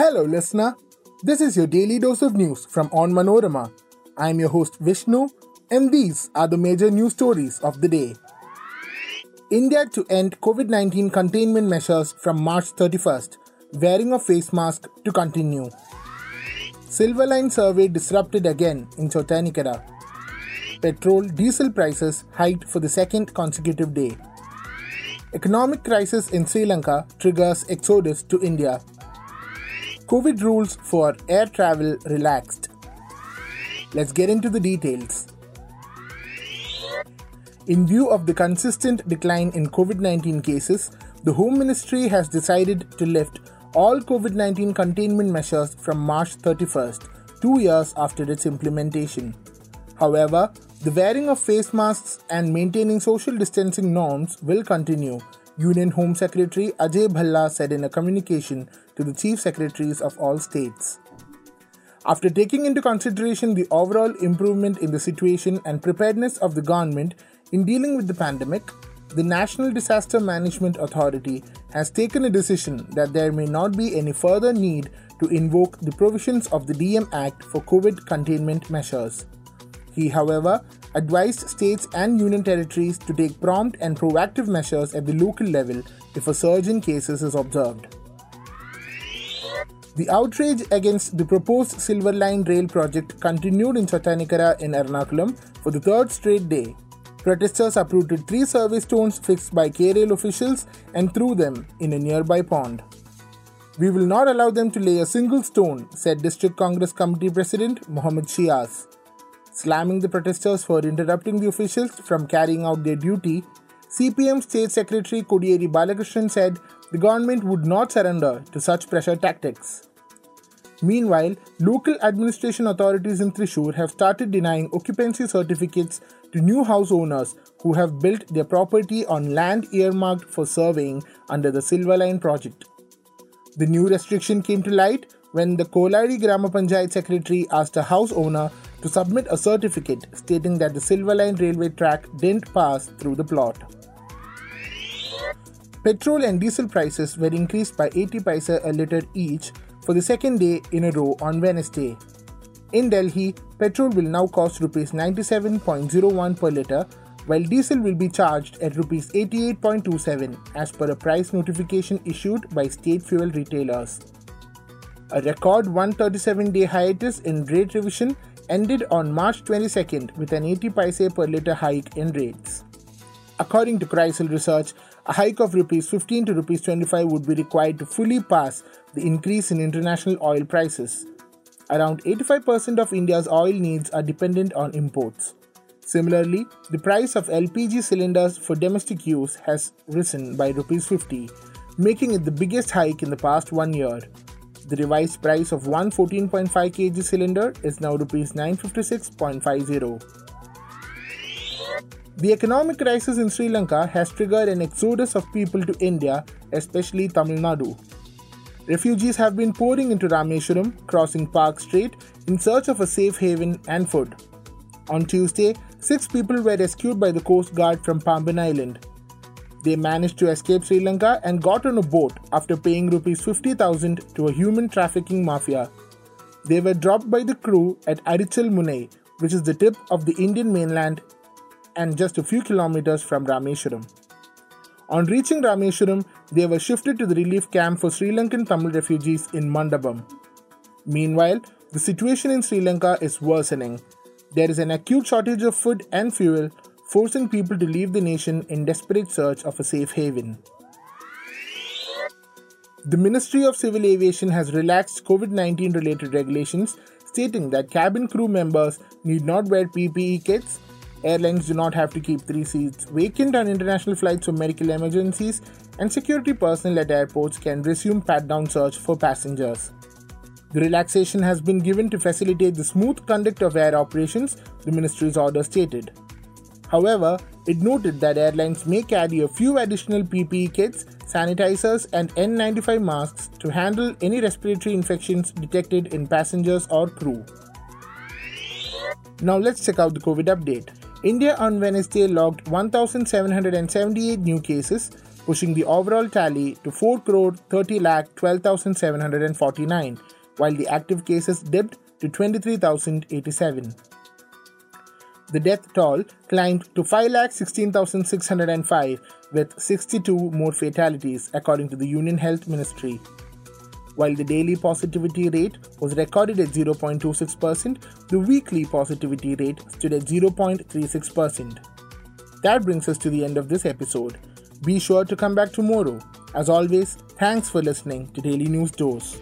Hello, listener. This is your daily dose of news from Onmanorama. I'm your host Vishnu, and these are the major news stories of the day. India to end COVID 19 containment measures from March 31st, wearing of face mask to continue. Silverline survey disrupted again in Chottanikkara. Petrol diesel prices hiked for the second consecutive day. Economic crisis in Sri Lanka triggers exodus to India. COVID rules for air travel relaxed. Let's get into the details. In view of the consistent decline in COVID 19 cases, the Home Ministry has decided to lift all COVID 19 containment measures from March 31st, two years after its implementation. However, the wearing of face masks and maintaining social distancing norms will continue, Union Home Secretary Ajay Bhalla said in a communication to the Chief Secretaries of all states. After taking into consideration the overall improvement in the situation and preparedness of the government in dealing with the pandemic, the National Disaster Management Authority has taken a decision that there may not be any further need to invoke the provisions of the DM Act for COVID containment measures. He, however, advised states and union territories to take prompt and proactive measures at the local level if a surge in cases is observed. The outrage against the proposed Silver Line rail project continued in Chottanikkara in Ernakulam for the third straight day Protesters uprooted three service stones fixed by KRail officials and threw them in a nearby pond. We will not allow them to lay a single stone, said District Congress Committee President Mohammed Shiyas. Slamming the protesters for interrupting the officials from carrying out their duty, CPM State Secretary Kodiyeri Balakrishnan said the government would not surrender to such pressure tactics. Meanwhile, local administration authorities in Thrissur have started denying occupancy certificates to new house owners who have built their property on land earmarked for surveying under the Silver Line project. The new restriction came to light when the Kolazhy Grama Panchayat secretary asked a house owner to submit a certificate stating that the Silver Line railway track didn't pass through the plot. Petrol and diesel prices were increased by 80 paise a litre each for the second day in a row on Wednesday. In Delhi, petrol will now cost rupees 97.01 per litre, while diesel will be charged at rupees 88.27 as per a price notification issued by state fuel retailers. A record 137 day hiatus in rate revision ended on March 22nd with an 80 paise per litre hike in rates. According to Crisil Research, a hike of rupees 15 to rupees 25 would be required to fully pass the increase in international oil prices. Around 85% of India's oil needs are dependent on imports. Similarly, the price of LPG cylinders for domestic use has risen by rupees 50, making it the biggest hike in the past one year. The revised price of one 14.5 kg cylinder is now rupees 956.50. The economic crisis in Sri Lanka has triggered an exodus of people to India, especially Tamil Nadu. Refugees have been pouring into Rameshwaram, crossing Palk Strait in search of a safe haven and food. On Tuesday, six people were rescued by the Coast Guard from Pamban Island. They managed to escape Sri Lanka and got on a boat after paying rupees 50,000 to a human trafficking mafia. They were dropped by the crew at Arichal Munai, which is the tip of the Indian mainland and just a few kilometers from Rameshwaram. On reaching Rameshwaram, they were shifted to the relief camp for Sri Lankan Tamil refugees in Mandapam. Meanwhile, the situation in Sri Lanka is worsening. There is an acute shortage of food and fuel, forcing people to leave the nation in desperate search of a safe haven. The Ministry of Civil Aviation has relaxed COVID 19 related regulations, stating that cabin crew members need not wear PPE kits Airlines do not have to keep three seats vacant on international flights for medical emergencies, and security personnel at airports can resume pat down search for passengers. The relaxation has been given to facilitate the smooth conduct of air operations, the ministry's order stated. However, it noted that airlines may carry a few additional PPE kits, sanitizers, and N95 masks to handle any respiratory infections detected in passengers or crew. Now let's check out the COVID update. India on Wednesday logged 1,778 new cases, pushing the overall tally to 4 crore 30 lakh 12,749, while the active cases dipped to 23,087. The death toll climbed to 5,16,605 with 62 more fatalities, according to the Union Health Ministry. While the daily positivity rate was recorded at 0.26%, the weekly positivity rate stood at 0.36%. That brings us to the end of this episode. Be sure to come back tomorrow. As always, thanks for listening to Daily News Dose.